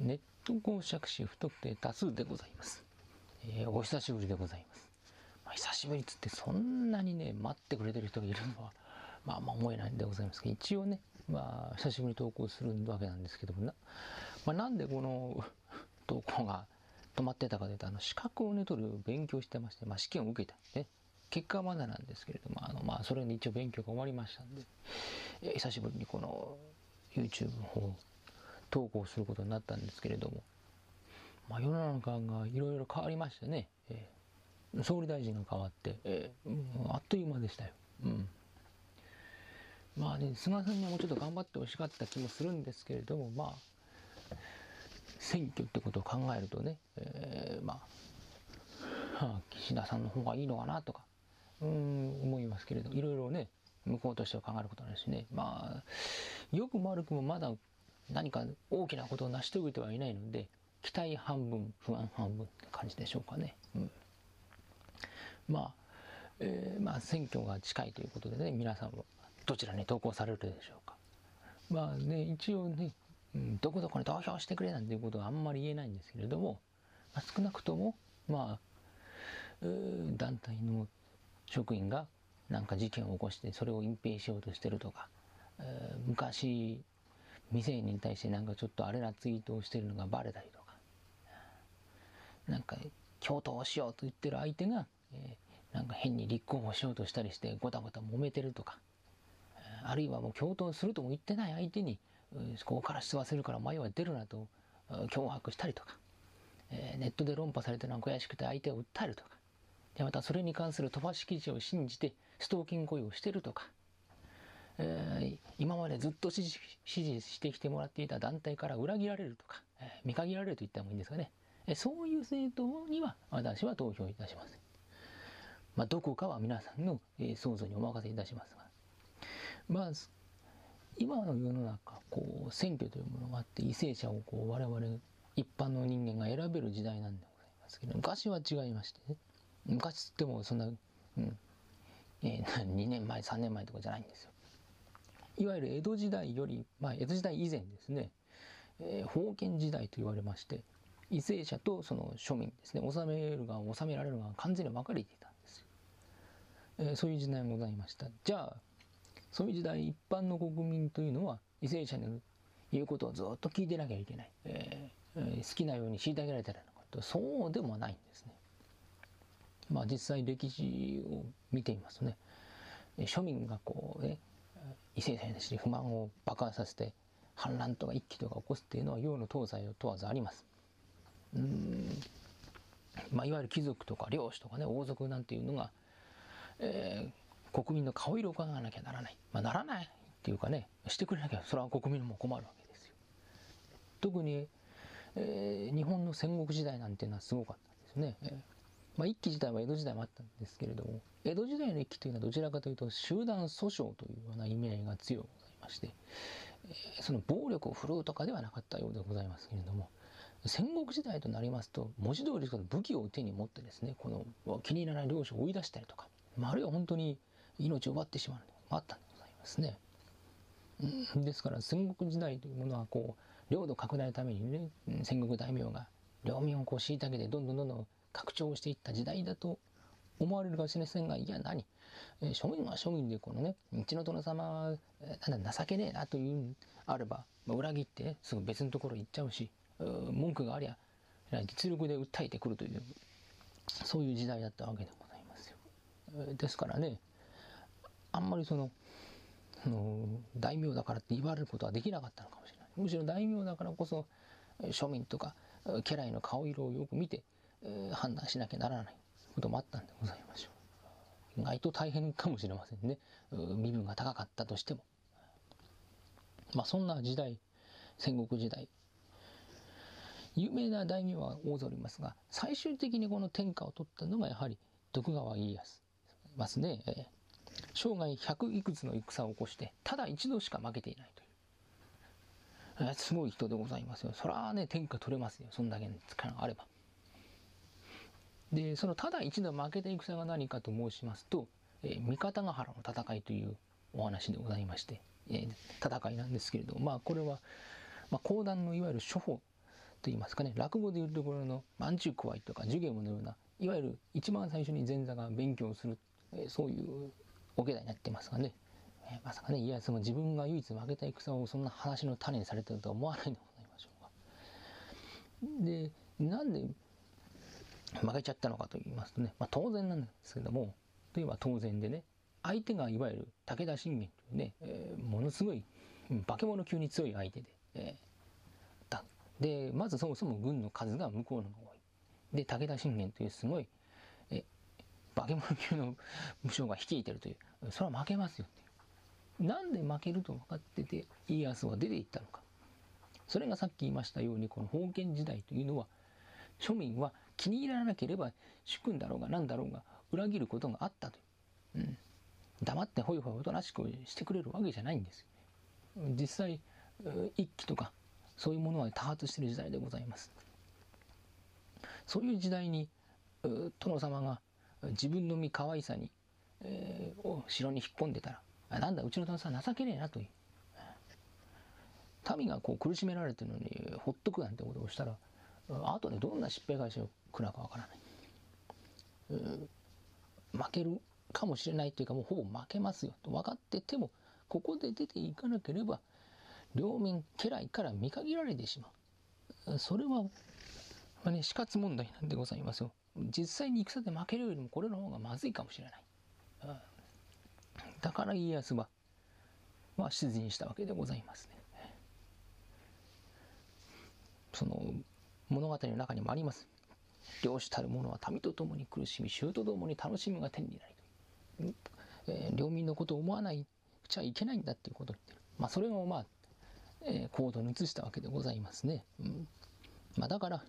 ネット公爵士不特定多数でございます。えーお久しぶりでございます。まあ、久しぶりっつってそんなにね、待ってくれてる人がいるのは、まあまあ思えないんでございますけど、一応ね、まあ久しぶりに投稿するわけなんですけどもな、まあ、なんでこの投稿が止まってたかというと、あの資格をね、取る勉強してまして、まあ試験を受けたんで、ね、結果はまだなんですけれども、あのまあそれに一応勉強が終わりましたんで、え久しぶりにこの YouTube の方投稿することになったんですけれども、まあ、世の中がいろいろ変わりましてね、えー総理大臣が変わって、えーうんあっという間でしたよ。うん、まあね、菅さんにはもうちょっと頑張ってほしかった気もするんですけれども、まあ、選挙ってことを考えるとね、えーまあ、はあ岸田さんの方がいいのかなとか、うん、思いますけれど、いろいろね、向こうとしては考えることないしね、まあ、よくも悪くもまだ何か大きなことを成し遂げてはいないので、期待半分、不安半分って感じでしょうかね。うん、まあ、えーまあ、選挙が近いということでね、皆さんはどちらに投稿されるでしょうか。まあね、一応ね、うん、どこどこに投票してくれなんていうことはあんまり言えないんですけれども、まあ、少なくとも、まあ、えー団体の職員がなんか事件を起こしてそれを隠蔽しようとしてるとか、えー昔未成年に対してなんかちょっとあれなツイートをしてるのがバレたりとか。なんか共闘しようと言ってる相手が、えーなんか変に立候補しようとしたりしてごたごた揉めてるとか。あるいはもう共闘するとも言ってない相手にうんここから出馬するから前は出るなと脅迫したりとか、えーネットで論破されてるのが悔しくて相手を訴えるとか。でまたそれに関する飛ばし記事を信じてストーキング行為をしてるとか、えー今までずっと支持してきてもらっていた団体から裏切られるとか、えー見限られると言った方がいいんですかね、えーそういう政党には私は投票いたします。まあ、どこかは皆さんの、えー想像にお任せいたしますが、まあ、今の世の中、こう、選挙というものがあって、為政者をこう我々一般の人間が選べる時代なんでございますけど、昔は違いましてね、昔っつってもそんな、うん、えー2年前、3年前とかじゃないんですよ。いわゆる江戸時代より、まあ、江戸時代以前ですね、えー封建時代と言われまして、為政者とその庶民ですね、治める側、治められる側が完全に分かれていたんですよ。えーそういう時代がございました。じゃあ、そういう時代、一般の国民というのは、為政者の言うことをずっと聞いてなきゃいけない。えーえー好きなように虐げられてるのかと、そうでもないんですね。まあ実際歴史を見てみますとね、庶民がこうね、為政者にし不満を爆発させて、反乱とか一揆とか起こすっていうのは、洋の東西を問わずあります。うんまあ、いわゆる貴族とか領主とかね、王族なんていうのが、えー国民の顔色を伺わなきゃならない。まあ、ならないっていうかね、してくれなきゃ、それは国民も困るわけですよ。特に、えー日本の戦国時代なんていうのはすごかったんですね。えーまあ、一揆自体は江戸時代もあったんですけれども、江戸時代の一揆というのはどちらかというと、集団訴訟というような意味合いが強くございまして、その暴力を振るうとかではなかったようでございますけれども、戦国時代となりますと、文字通りその武器を手に持ってですね、この気に入らない領主を追い出したりとか、まああるいは本当に命を奪ってしまうのもあったんでございますね。ですから戦国時代というものはこう領土拡大のためにね戦国大名が領民をこう虐げてどんどんどんどん拡張していった時代だと思われるかもしれませんがいや何、えー庶民は庶民でこのねうちの殿様はえーなんだ情けねえなというあれば、まあ、裏切ってすぐ別のところ行っちゃうしう文句がありゃ実力で訴えてくるというそういう時代だったわけでございますよ。えーですからねあんまりそのあの大名だからって言われることはできなかったのかもしれない。むしろ大名だからこそ庶民とか家来の顔色をよく見て、えー判断しなきゃならないこともあったんでございましょう。意外と大変かもしれませんね。身分が高かったとしても。まあそんな時代、戦国時代。有名な大名は大勢おりますが、最終的にこの天下を取ったのがやはり徳川家康ますね。えー生涯100いくつの戦を起こして、ただ一度しか負けていないという。えすごい人でございますよ。そらね、天下取れますよ。そんだけの力があれば。で、そのただ一度負けた戦が何かと申しますと、えー三方ヶ原の戦いというお話でございまして、えー戦いなんですけれど、まあこれは、まあ、講談のいわゆる処方言いいますかね落語でいうところの「万中怖い」とか「寿ゲム」のようないわゆる一番最初に前座が勉強する、えー、そういうお下題になってますがね、えー、まさかね家康も自分が唯一負けた戦をそんな話の種にされてるとは思わないでございましょうが。でなんで負けちゃったのかと言いますとね、まあ、当然なんですけどもといえば当然でね相手がいわゆる武田信玄というね、えー、ものすごい化け物級に強い相手で、えー、だ。でまずそもそも軍の数が向こうの方が多い。で武田信玄というすごい、え化け物級の武将が率いてるというそれは負けますよっていう。なんで負けると分かってて家康は出ていったのか。それがさっき言いましたようにこの封建時代というのは庶民は気に入らなければ主君だろうが何だろうが裏切ることがあったとう、ん、黙ってほいほいおとなしくしてくれるわけじゃないんです、実際一揆とかそういうものは多発している時代でございます。そういう時代に殿様が自分の身可愛さに、えー、城に引っ込んでたらあなんだうちの旦那さん情けねえなという。民がこう苦しめられてるのにほっとくなんてことをしたら後でどんな失敗返しを食らうかわからない、負けるかもしれないというかもうほぼ負けますよ。と分かっててもここで出ていかなければ領民家来から見限られてしまう。それは、まあね、死活問題なんでございますよ。実際に戦で負けるよりもこれの方がまずいかもしれない、だから家康は、まあ、出陣したわけでございますね。その物語の中にもあります。漁師たる者は民と共に苦しみ、衆と共に楽しむが天になり。えー、領民のことを思わないちゃいけないんだっていうことを言ってる。まあ、それをまあ、えー、行動に移したわけでございますね。うん、まあ、だから、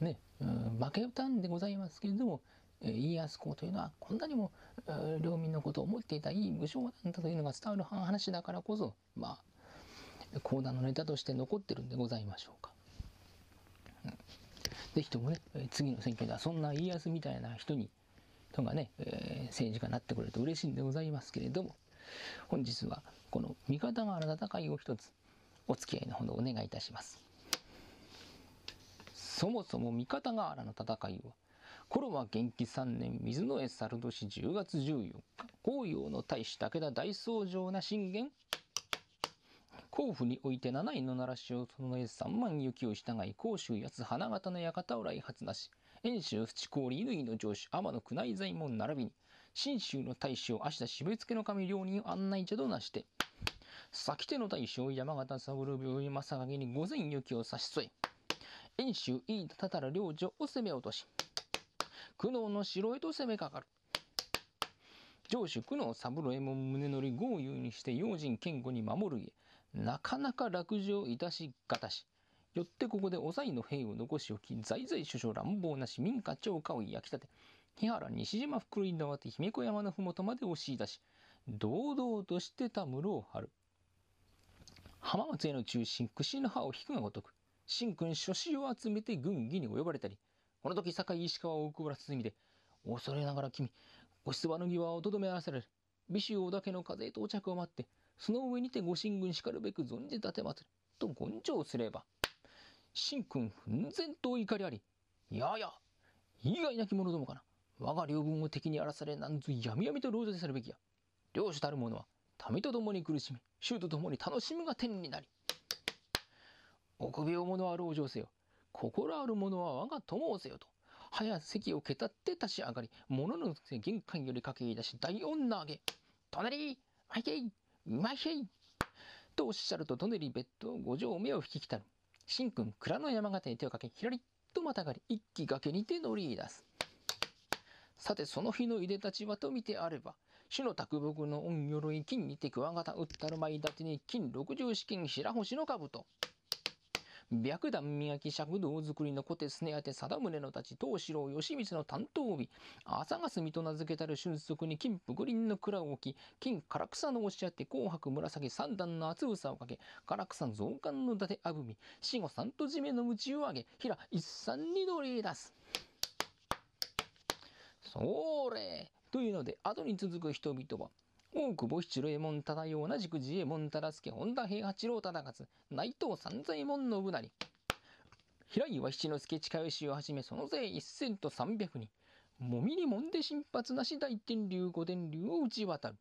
ね、うん、負けたんでございますけれども、えー、家康公というのはこんなにも、えー、領民のことを思っていたいい武将なんだというのが伝わる話だからこそ、まあ、講談のネタとして残ってるんでございましょうか。ぜひともね、次の選挙ではそんな家康みたいな人に、人がね、えー、政治家になってくれると嬉しいんでございますけれども、本日はこの三方ヶ原戦いを一つお付き合いのほどお願いいたします。そもそも三方ヶ原の戦いは、頃は元気3年水の江猿年10月14日、紅葉の大使武田大僧正な信玄甲府において七位の奈良市を整え三万雪を従い、甲州八つ花形の館を来発なし、遠州淵郡乾の城主天野宮内左衛門並びに、信州の大将芦田渋付の神両人を案内茶となして、先手の大将山形三郎病院正影に御前雪を差し添え、遠州飯田たたら領女を攻め落とし、久能の城へと攻めかかる。城主久能三郎右衛門宗則豪遊にして用心堅固に守る家、なかなか落城いたしがたし、よってここでおさいの兵を残し置き、在々諸々乱暴なし民家長家を焼き立て、日原西島袋井縄手姫子山の麓まで押し出し、堂々としてた室を張る。浜松への中心、串の葉を引くがごとく、新君諸子を集めて軍議に及ばれたり、この時堺石川を奥ら包みで、恐れながら君、お出馬の際をとどめ合わせられる。美酒王だけの風へ到着を待って、その上にてご神軍しかるべく存じ立てまつる。と言上すれば、神君奮然と怒りあり、いやや、意外なき者どもかな。我が領軍を敵に荒らされ、なんぞやみやみと籠城さるべきや。領主たる者は、民と共に苦しみ、衆と共に楽しむが天になり。臆病者は籠城せよ。心ある者は我が友をせよと。早席をけたって立ち上がり、物の玄関より駆け出し、大女上げ。隣、まいけいうまいへいとおっしゃると、トネリ別途五条目を引き来たる。神君、蔵の山形に手をかけ、ひらりっとまたがり、一気崖にて乗り出す。さて、その日のいでたちはと見てあれば、主の卓木の御鎧金にてクワガタ打ったる舞立てに金六十四金白星の兜。白檀磨き尺道作りの小手すね当て貞宗の太刀東四郎義満の担当日。朝霞と名付けたる俊足に金福林の蔵を置き金唐草の押し合って紅白紫三段の厚房をかけ唐草増刊の伊達あぶみ死後三と締めの鞭を上げ平一三に乗り出す。それ。というので後に続く人々は大久保七郎右衛門忠代同じく自衛門忠助本田平八郎忠勝内藤三左衛門信成。平岩七之助近吉をはじめその勢一千と三百人。もみにもんで心発なし大天竜五天竜を打ち渡る。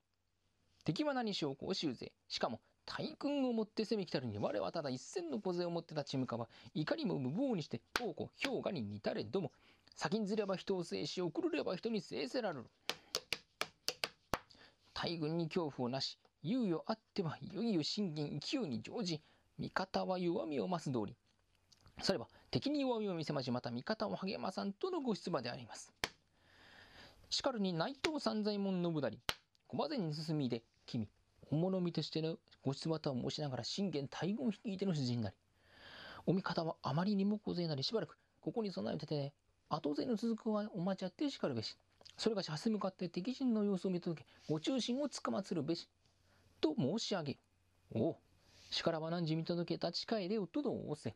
敵は何しよう甲州勢しかも大軍を持って攻め来たるに我はただ一千の小勢を持って立ち向かばいかにも無謀にして宝庫氷河に似たれども。先んずれば人を制し送るれば人に制せられる。大軍に恐怖をなし猶予あってはいよいよ信玄勢いに乗じ味方は弱みを増す通りそれは敵に弱みを見せましまた味方を励まさんとのご出馬であります。しかるに内藤三左衛門信成駒前に進みで君本物見としてのご出馬と申しながら信玄大軍を率いての主人なりお味方はあまりにも小勢なりしばらくここに備えてて後勢の続くはお待ちあってしかるべし。それがし明日向かって敵陣の様子を見届けご中心をつかまつるべしと申し上げおおしからば何時見届け立ち返れよとの仰せ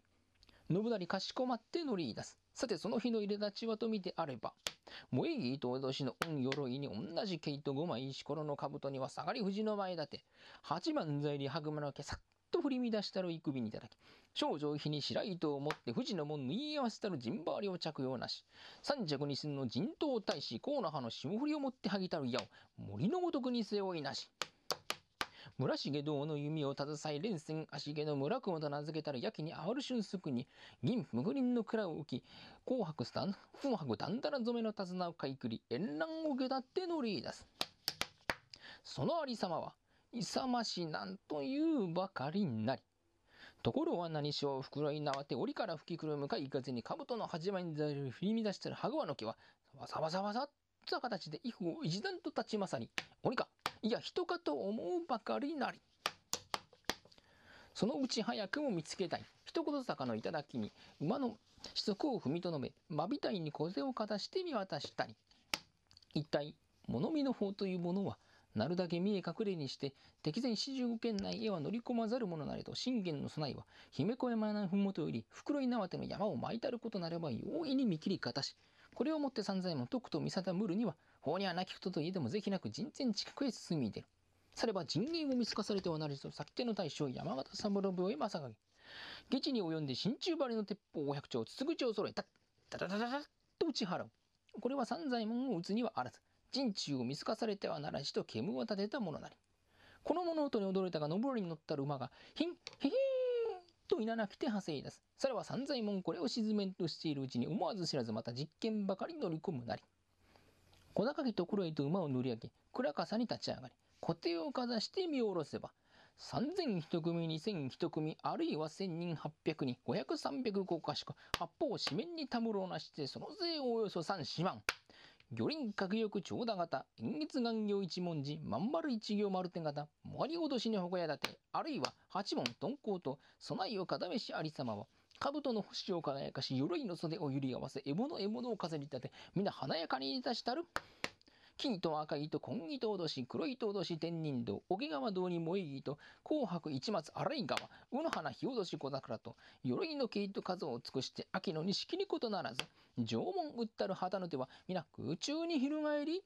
信成かしこまって乗り出す。さてその日の入れ立ちはと見てあれば萌え木と脅しの恩鎧に同じ毛糸五枚石ころの兜には下がり藤の前立て八番在り羽熊の毛さっ振り乱したる幾首にいただき少女日に白糸を持って富士の門縫い合わせたる陣羽織を着用なし三着にすんの陣頭大使河野葉の霜降りを持ってはぎたる矢を森のごとくに背負いなし。村重堂の弓を携え連戦足毛の村雲と名付けたるやきにあわる春足に銀無グリンの蔵を浮き紅白スタン紅白だんだら染めの手綱をかいくり縁乱を下って乗り出す。そのありさまは勇ましなんというばかりなりところは何しろ袋に縄手折から吹きくる向かい風に兜の始まりに振り乱してる羽川の毛はわさわさわさっと形で威風を一段と立ちまさに鬼かいや人かと思うばかりなり。そのうち早くも見つけたい。一言坂の頂に馬の子息を踏みとどめ馬びたいに小勢をかたして見渡したり。一体物見の方というものはなるだけ見え隠れにして敵前四十五県内へは乗り込まざる者なれと信玄の備えは姫小山の麓より袋井縄手の山を巻いたることなれば容易に見切りかたしこれをもって三左衛門とくと見定むるには法にはなきことといえどもぜひなく人前近くへ進み出る。されば人間を見透かされてはなりと先手の大将山形三郎病へ正影。下地に及んで真鍮張りの鉄砲を百丁、筒口を揃えた、たたたたたと打ち払う。これは三左衛門を打つにはあらず、陣中を見透かされてはならじと煙を立てたものなり。この物音に驚いたが、登りに乗った馬が、ひん、ひひーといななきて派生出す。それは三左衛門これを沈めんとしているうちに思わず知らずまた実験ばかり乗り込むなり。小高きところへと馬を乗り上げ、暗かさに立ち上がり、固定をかざして見下ろせば、三千一組、二千一組、あるいは千人八百人、五百三百五かしか、八方四面にたむろうなして、その勢およそ三四万。魚輪角翼長田型、円月眼行一文字、まん丸一行丸手型、周り脅しにほこや立て、あるいは八門鈍行と、備えを固めしありさまは、兜の星を輝かし、鎧の袖を揺り合わせ、獲物獲物を風に立て、皆華やかにいたしたる。金と赤いと金木と脅し、黒いと脅し天人堂、桶川堂に萌え木と、紅白一松荒井川、うの花日脅し小桜と、鎧の毛糸数を尽くして、秋の錦に異ならず、縄文打ったる旗の手は、皆空中に翻り、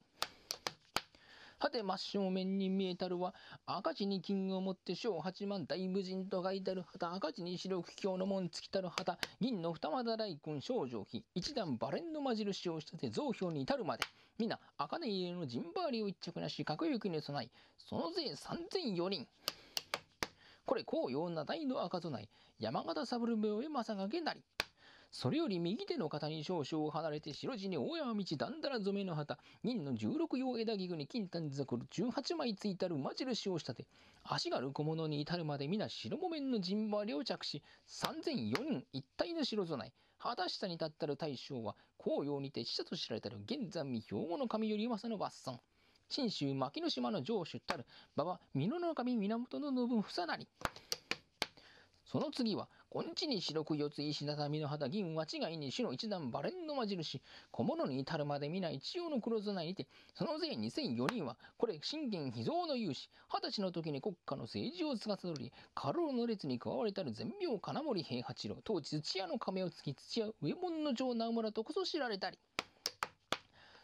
はて真正面に見えたるは赤字に金を持って小八万大無人と書いてある。旗赤字に白く京の門尽きたる旗銀の二股大根少女碑一段バレンの魔印をしたて増票に至るまで。皆茜家の陣羽織を一着なし核行きに備えその勢三千四人。これ紅葉な大の赤備え。山形三郎へ正掛けなり。それより右手の肩に少々離れて白地に大山道だんだら染めの旗、銀の十六葉枝木具に金丹ざくる。十八枚ついたる馬印を仕立て、足がる小物に至るまで皆白木綿の陣馬両着し、三千四人一体の白備え、旗下に立ったる大将は、紅葉にて死者と知られたる。現在兵庫の神より噂の抜山。信州牧野島の城主たる。馬場美濃の神源信房なり。その次は、こんちに白く四つ石畳の肌銀は違いに白一段バレンの魔印、小物に至るまで皆一応の黒備えにて、その勢二千四人は、これ信玄秘蔵の勇士、二十歳の時に国家の政治を司り、家老の列に加われたる全病金森平八郎、当時土屋の亀を突き土屋上門の長直村とこそ知られたり。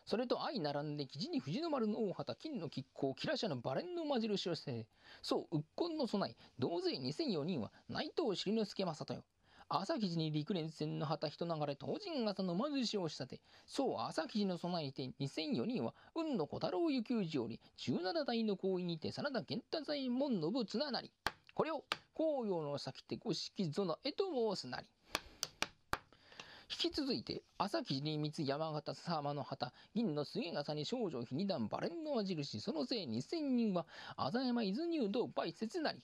それと相並んで、生地に藤の丸の大旗、金の亀甲、吉良社のバレンの魔印をして、そう、鬱婚の備え、同勢二千四人は、内藤尻之助正豊。朝記事に陸連戦の旗人流れ東神型の貧しを仕立て、そう朝記事の備えて2004人は、運の小太郎幸氏より17代の行為にて真田玄太左衛門信綱なり。これを紅葉の先手五色園へと申すなり。引き続いて、朝記に三山形様の旗、銀の杉笠に少女比二段バレンの矢印、そのせい二千人は、浅山伊豆入道梅雪なり。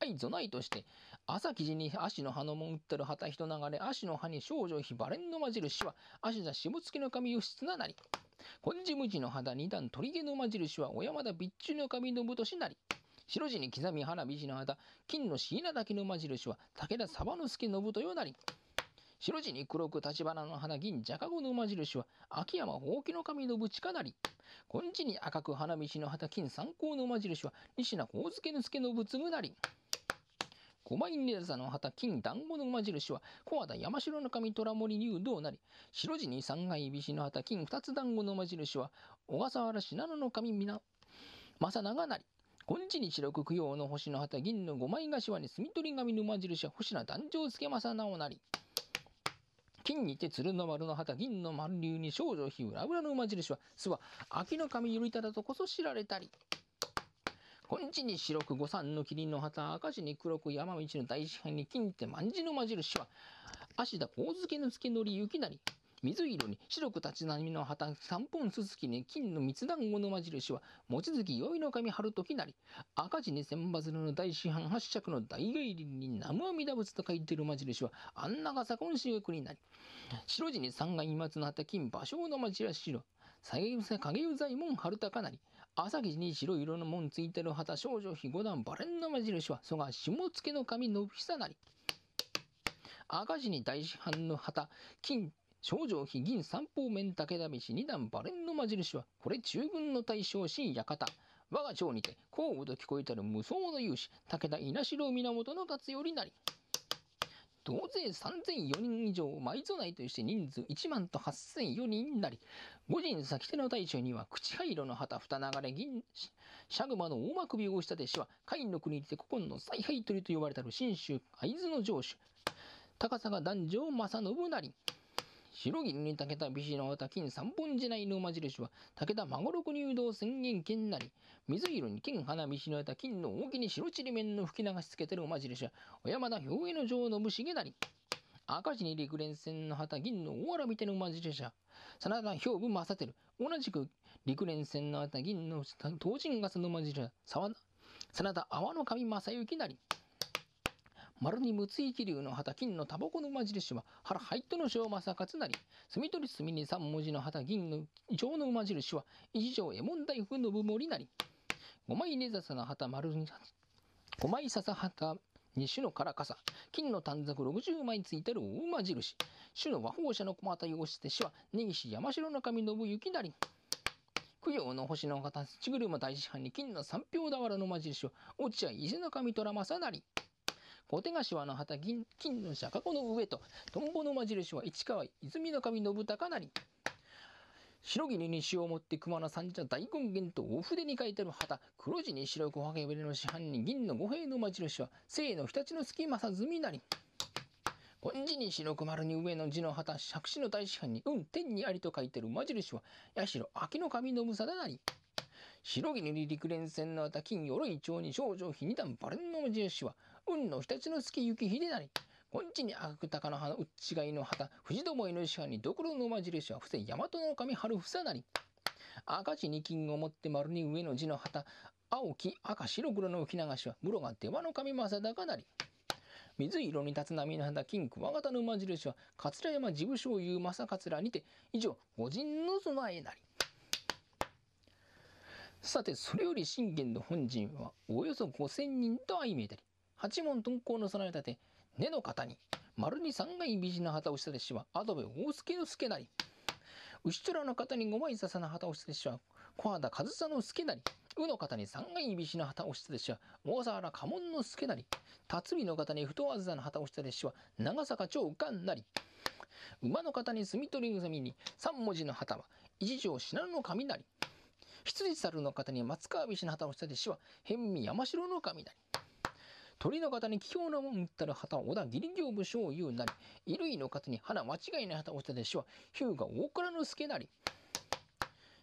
はいぞないとして、朝記事に足の葉のもんってる旗人流れ、足の葉に少女比バレンの矢印は、足座下付きの神義経なり。金地無地の肌二段鳥毛の矢印は、小山田備中の神信年なり。白地に刻み花火地の肌、金の椎名岳の矢印は、武田サバ之助信豊なり。白地に黒く立花の花銀赤子の馬印は秋山ほうきの神のぶちかなり。今地に赤く花道の旗金三光の馬印は西名光助の助のぶつぐなり。五枚ネザの旗金団子の馬印は小和田山城の神虎森入道なり。白地に三階菱の旗金二つ団子の馬印は小笠原信濃の神皆正長なり。今地に白く供養の星の旗銀の五枚頭に住取神の馬印は星名壇上助正直なり。金にて鶴の丸の旗、銀の満流に少女比裏裏の馬印は、巣は秋の神よりただとこそ知られたり。今地に白く五三の麒麟の旗、赤字に黒く山道の大支配に金って万字の馬印は、足田大月の付のり雪なり。水色に白く立ち波の旗三本すすきに金の蜜団子の魔印は望月宵の神春時なり。赤字に千羽鶴の大師範八尺の大外輪に南無阿弥陀仏と書いている魔印はあんなが左近主役になり。白地に三階松の旗金芭蕉の魔印は影湯左門春高なり。朝木に白色の門ついてる旗少女非五段バレンの魔印は蘇我下付の神信久なり。赤字に大師範の旗金少女非銀三方面武田飯二段バレンの魔印は、これ中軍の大将新館。我が町にて、甲部と聞こえたる無双の勇士、武田稲城源の達よりなり。同勢三千四人以上、埋蔵内として人数一万と八千四人なり、五人先手の大将には、口灰色の旗二流れ銀、シャグマの大間首をした弟子は、甲斐の国にて古今の采配取りと呼ばれたる信州会津の城主、高さが男女正信なり。白銀に武田美士の旗金三本時内の馬印は武田孫六入道宣言剣なり。水色に金花美士の旗金の大きに白ちり面の吹き流しつけてる馬印は小山田兵衛の城の武士なり。赤字に陸連戦の旗銀の大原見ての馬印は真田兵部正輝。同じく陸連戦の旗銀の東神笠の馬印は真田阿波の神正幸なり。丸に六井気流の旗金のタバコの馬印は腹入っとの小正勝なり住取隅に三文字の旗銀の上の馬印は一条右衛門大夫の部森なり。五枚根笹の旗丸に五枚笹旗二種の唐傘金の短冊六十枚ついてる大馬印種の和宝者の駒田をして死は根岸山城の神信行なり。供養の星の方、ちぐるま大師藩に金の三票俵の馬印を、落合伊勢の神虎正なり。小手柏の旗銀金の釈迦子の上とトンボの魔印は市川泉の神信高なり白木に西を持って熊野三社大権現と大筆に書いてある旗黒地に白くはげぶれの師範に銀の五兵の魔印は清の日立の隙正住なり本字に白く丸に上の字の旗釈子の大師範に運天にありと書いてる魔印は八代秋の神信貞なり白木に陸連戦のあた金鎧町に少女日二段バレンの無印は運の日立の月雪秀なりこんちに赤く高の花内違いの旗。藤どもいの師範にどころの馬印は伏せ大和の神春房なり赤字に金を持って丸に上の字の旗。青黄赤白黒の浮き流しは室が出羽の神正高なり水色に立つ波の旗金熊形の馬印は桂山事務所有正桂にて以上五陣の備えなり。さてそれより信玄の本陣はおよそ5,000人と相見えたり。八門遁甲の備え立て根の方に丸に三階美人の旗をした弟子はアドベ大助の助なり。牛虎の方に五枚笹の旗をした弟子は小畑上総の助なり。宇の方に三階美人の旗をした弟子は大沢原家紋の助なり。辰巳の方に太あずさの旗をした弟子は長坂長官なり。馬の方に住取り組に三文字の旗は一条信濃の雷羊猿の方に松川菱の旗をした弟子は辺見山城の神なり。鳥の方に気境なもん打ったる旗を織田義理行武将言うなり衣類の方に花間違いない旗をしたでしは日向大倉之助なり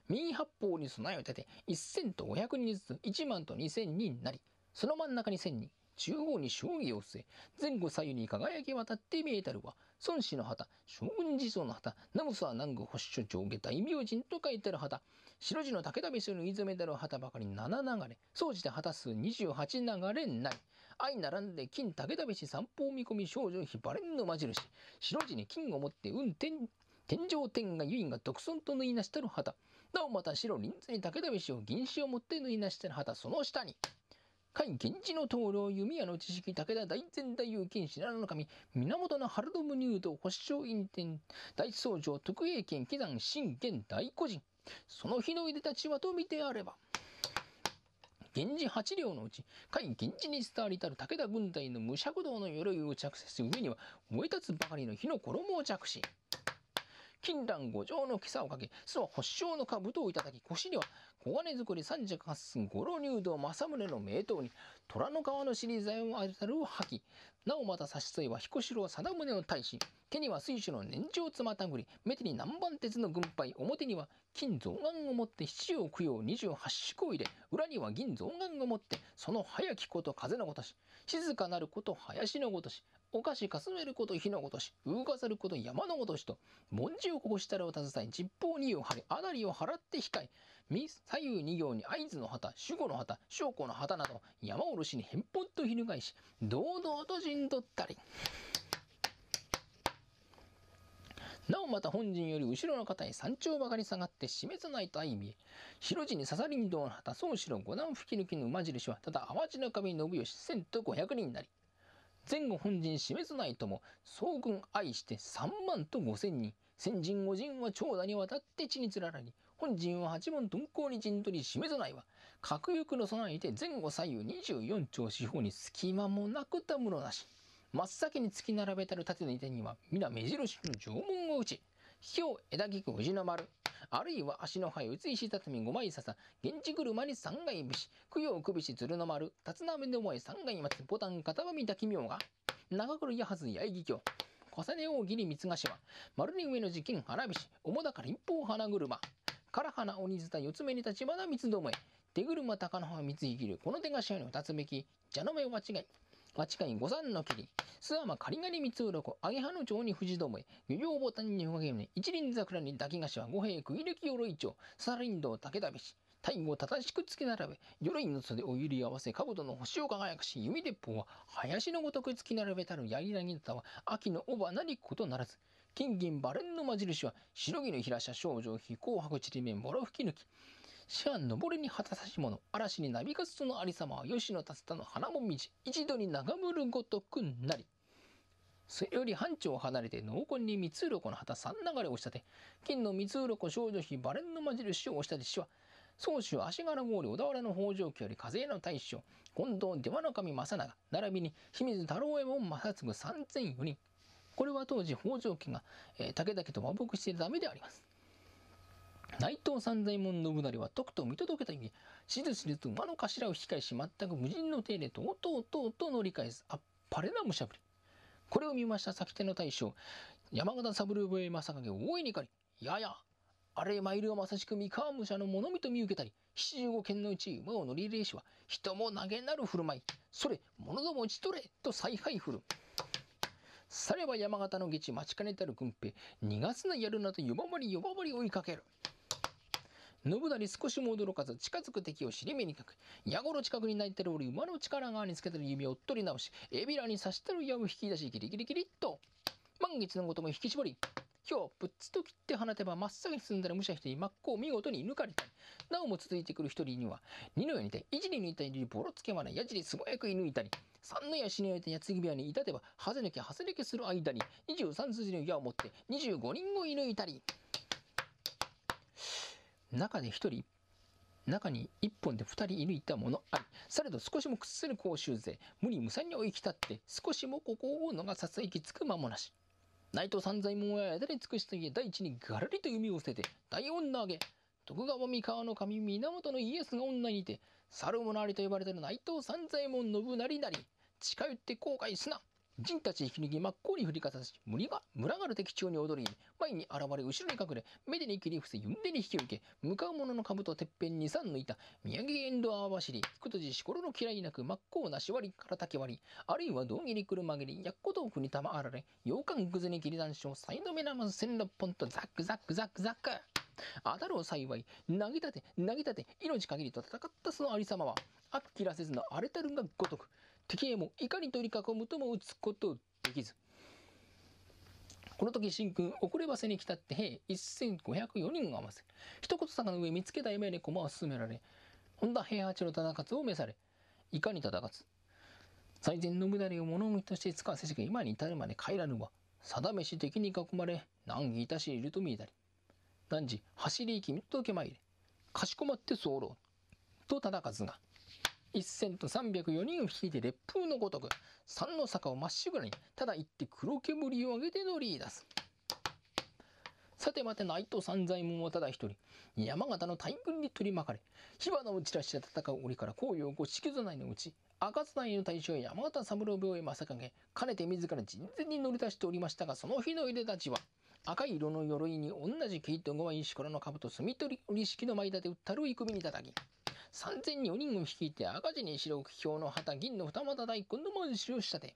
右八方に備えを立て一千と五百人ずつ一万と二千人なりその真ん中に千人中央に将棋を据え前後左右に輝き渡って見えたるは孫子の旗将軍地蔵の旗南無は南宮保守上下大明神と書いてある旗白地の武田飯のいずめたる旗ばかり7流れ総じて旗数28流れない相並んで金武田飯三方見込み少女非バレンの魔印。白地に金を持って運転天上天が唯が独尊と縫いなしたる旗。なおまた白臨津に武田飯を銀紙を持って縫いなしたる旗。その下に甲斐源氏の灯籠弓矢の知識武田大前大勇金白の神源の春ム入道保証院天大僧正徳英県喜山信玄大古人その日のいでたちはと見てあれば源氏八両のうち甲斐源氏に伝わりたる武田軍隊の武者道の鎧を着せす上には燃え立つばかりの火の衣を着し金蘭五条の袈裟をかけ、巣は発祥の兜をいただき、腰には小金作り三尺八寸五郎入道正宗の名刀に、虎の皮の尻材を当たるを吐き、なおまた差し添えは彦四郎貞宗の大使、手には水手の年長つまたぐり、目手に南蛮鉄の軍配、表には金象眼を持って七を供養。二十八宿を入れ、裏には銀象眼を持って、その早きこと風のごとし、静かなること林のごとし、お菓子かすめること火のごとし、動かせること山のごとしと、文字をここしたらを携え、実方二を張り、あなりを払って控え、左右二行に合図の旗、守護の旗、証拠の旗など、山おろしに返本と翻し、堂々と陣取ったり。なおまた本陣より後ろの方へ山頂ばかり下がって示さないと相見え白地に刺さりん道の旗宗城五段吹き抜きの馬印はただ淡路の壁信義千と五百人なり前後本陣示すないとも総軍愛して三万と五千人。先陣五陣は長蛇にわたって地につららに本陣は八門鈍行に陣取り示さないは核行の備えて前後左右二十四丁四方に隙間もなくたむろなし。真っ先に突き並べたる盾の手には皆目印の縄文を打ち火を枝菊宇治の丸あるいは足の灰つ石畳五枚笹源氏車に三階節供養首し鶴の丸辰鍋の前三階松ボタン片網滝妙が。長黒やはず八重木京重ね大喜利三つ頭丸に上の事件花火師主だから一方花車。唐花鬼塚四つ目に立花三つどもえ。手車高野葉三つ生きるこの手頭の二つべき蛇の目間違い間違い五三の霧、諏訪間仮狩り三つ鱗、揚げ葉の町に藤どもえ、漁業ボタンにほげむ一輪桜に抱き頭、五兵区入れき鎧町、サラリン道武田飯、大後正しく突き並べ、鎧の袖を揺り合わせ、兜の星を輝かし、弓鉄砲は、林のごとく突き並べたる槍なぎたは、秋の尾花にことならず、金銀バレンの魔印は、白木の平社少女、飛行白ちりめん、ボロ吹き抜き、師範登りに旗差し物嵐になびかすそのありさまは吉野達田の花もみじ一度に長むるごとくなりそれより半丁離れて濃紺に三つ鱗の旗三流れをしたて金の三つ鱗少女妃バレンの魔印を押したてしは宗主足柄郡小田原の北条家より風の大将近藤出羽の神正長並びに清水太郎右衛門正次三千四人。これは当時北条家が、えー、武田家と和睦しているためであります。内藤三左衛門信成はとくと見届けた意味、しずしずと馬の頭を引き返し、全く無人の手でとうとうとうと乗り返す、あっぱれな武者ぶり。これを見ました。先手の大将、山形三郎兵衛正景大いに怒り、やや、あれ参るはまさしく三河武者の物見と見受けたり、七十五県のうち馬を乗り入れしは、人も投げなる振る舞い、それ、物ども打ち取れ、と采配振る。されば山形の下地待ちかねたる軍兵、逃がすなやるなと呼ばわり呼ばわり追いかける。信成少しも驚かず近づく敵を尻目にかく。矢頃近くに泣いてる俺馬の力側につけてる指をおっとり直しエビラに刺してる矢を引き出しギリギリギリっと。満月のごとも引き絞り火をぶっつと切って放てば真っ先に進んだら武者一人真っ向を見事に抜かれたりなおも続いてくる一人には二の矢にて一に抜いたりボロつけまな矢尻素早く射抜いたり三の矢死に終えて矢継ぎ部屋に至てばはぜ抜けはぜ抜けする間に二十三筋の矢を持って二十五人を射抜いたり。中で一人中に一本で二人いるいたものありされど少しも屈する甲州勢無理無産に追いきたって少しもここを逃さず行き着く間もなし。内藤三左衛門は枝に尽くしすぎ第一にがらりと弓を捨てて大女上げ徳川三河の神源の家康が女にて猿もなりと呼ばれてる内藤三左衛門信成なり近寄って後悔すな。人たち引き抜き真っ向に振りかざし、森が、群がる敵中に踊り、前に現れ、後ろに隠れ、目でに切り伏せ、ゆんでに引き受け、向かう者の兜てっぺんに三抜いた、宮城エンドア走り、福とじしころの嫌いなく、真っ向なし割り、から竹割り、あるいは胴切り車切り、やっこ豆腐に玉あられ、洋館くずに切り断症、サイド目なまず千六本とザックザックザックザック。当たるを幸い、投げ立て、投げ立て、命限りと戦ったそのありさまは、あっきらせずの荒れたるがごとく、敵へもいかに取り囲むとも撃つことできず。この時真君遅ればせに来たって兵1504人を合わせ。一言坂の上見つけた夢に駒を進められ本田平八の忠勝を召されいかに忠勝。最善の無駄りを物見として使わせしが今に至るまで帰らぬは定めし敵に囲まれ難儀いたしいると見えたり。何時走り行き見届け参れかしこまって候と忠勝が一千と三百四人を率いて烈風のごとく山の坂をまっしぐらにただ行って黒煙を上げて乗り出す。さて待て内藤三左衛門はただ一人。山形の大軍に取り巻かれ火花を散らして戦う折から紅葉五色内のうち赤津内の大将山形三郎病へ正影かねて自ら人前に乗り出しておりましたがその日のいでたちは赤い色の鎧に同じ毛糸ごわ石ころの兜墨取り織敷の前立て打ったるい首に叩き三千四人を率いて赤字に白く表の旗銀の二股大根の文字をしたて。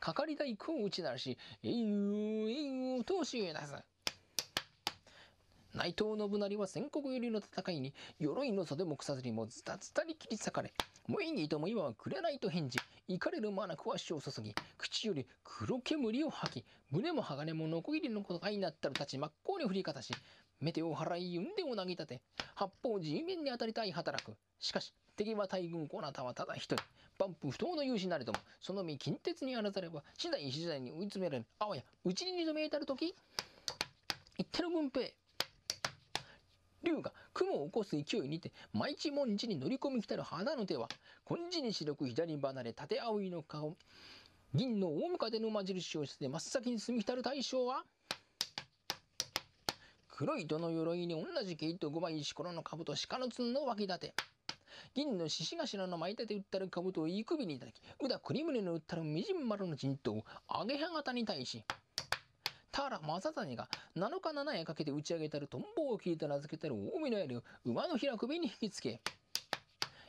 かかり大根を打ち鳴らしえいうえいうとしへ出す内藤信成は戦国よりの戦いに鎧の袖も腐ずりもズタズタに切り裂かれもいにとも今はくれないと返事。怒れるまなく足を注ぎ口より黒煙を吐き胸も鋼もノコギリのことがになったるたち真っ向に振りかたし目手を払いんでを投げ立て八方地面に当たりたい働く。しかし敵は大軍こなたはただ一人。万夫不当の勇士なれどもその身近鉄にあらざれば次第次第に追い詰められる。あわやうちに二度見えたる時言ってる軍兵。竜が雲を起こす勢いにて毎日文字に乗り込み来たる花の手は金地に白く左に離れ縦葵の顔銀の大向かでの魔印をして真っ先に進み来たる大将は黒い糸の鎧に同じ毛糸五枚石ころの兜鹿の角の脇立て。銀の獅子頭の巻いてて打ったる兜をいい首にいただき宇田栗宗の打ったるみじん丸の陣頭揚げ羽型に対し田原正谷が7日7夜かけて打ち上げたるトンボを聞いて名付けたる近江の槍を馬の開く首に引きつけ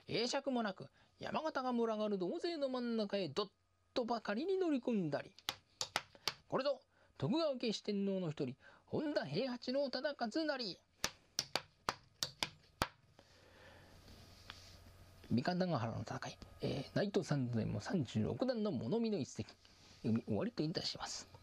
栄釈もなく山形が群がる同勢の真ん中へどっとばかりに乗り込んだり。これぞ徳川家四天王の一人本田平八の忠勝なり。三方ヶ原の戦い、えー、内藤三段も36段の物見の一席。読み終わりといたします。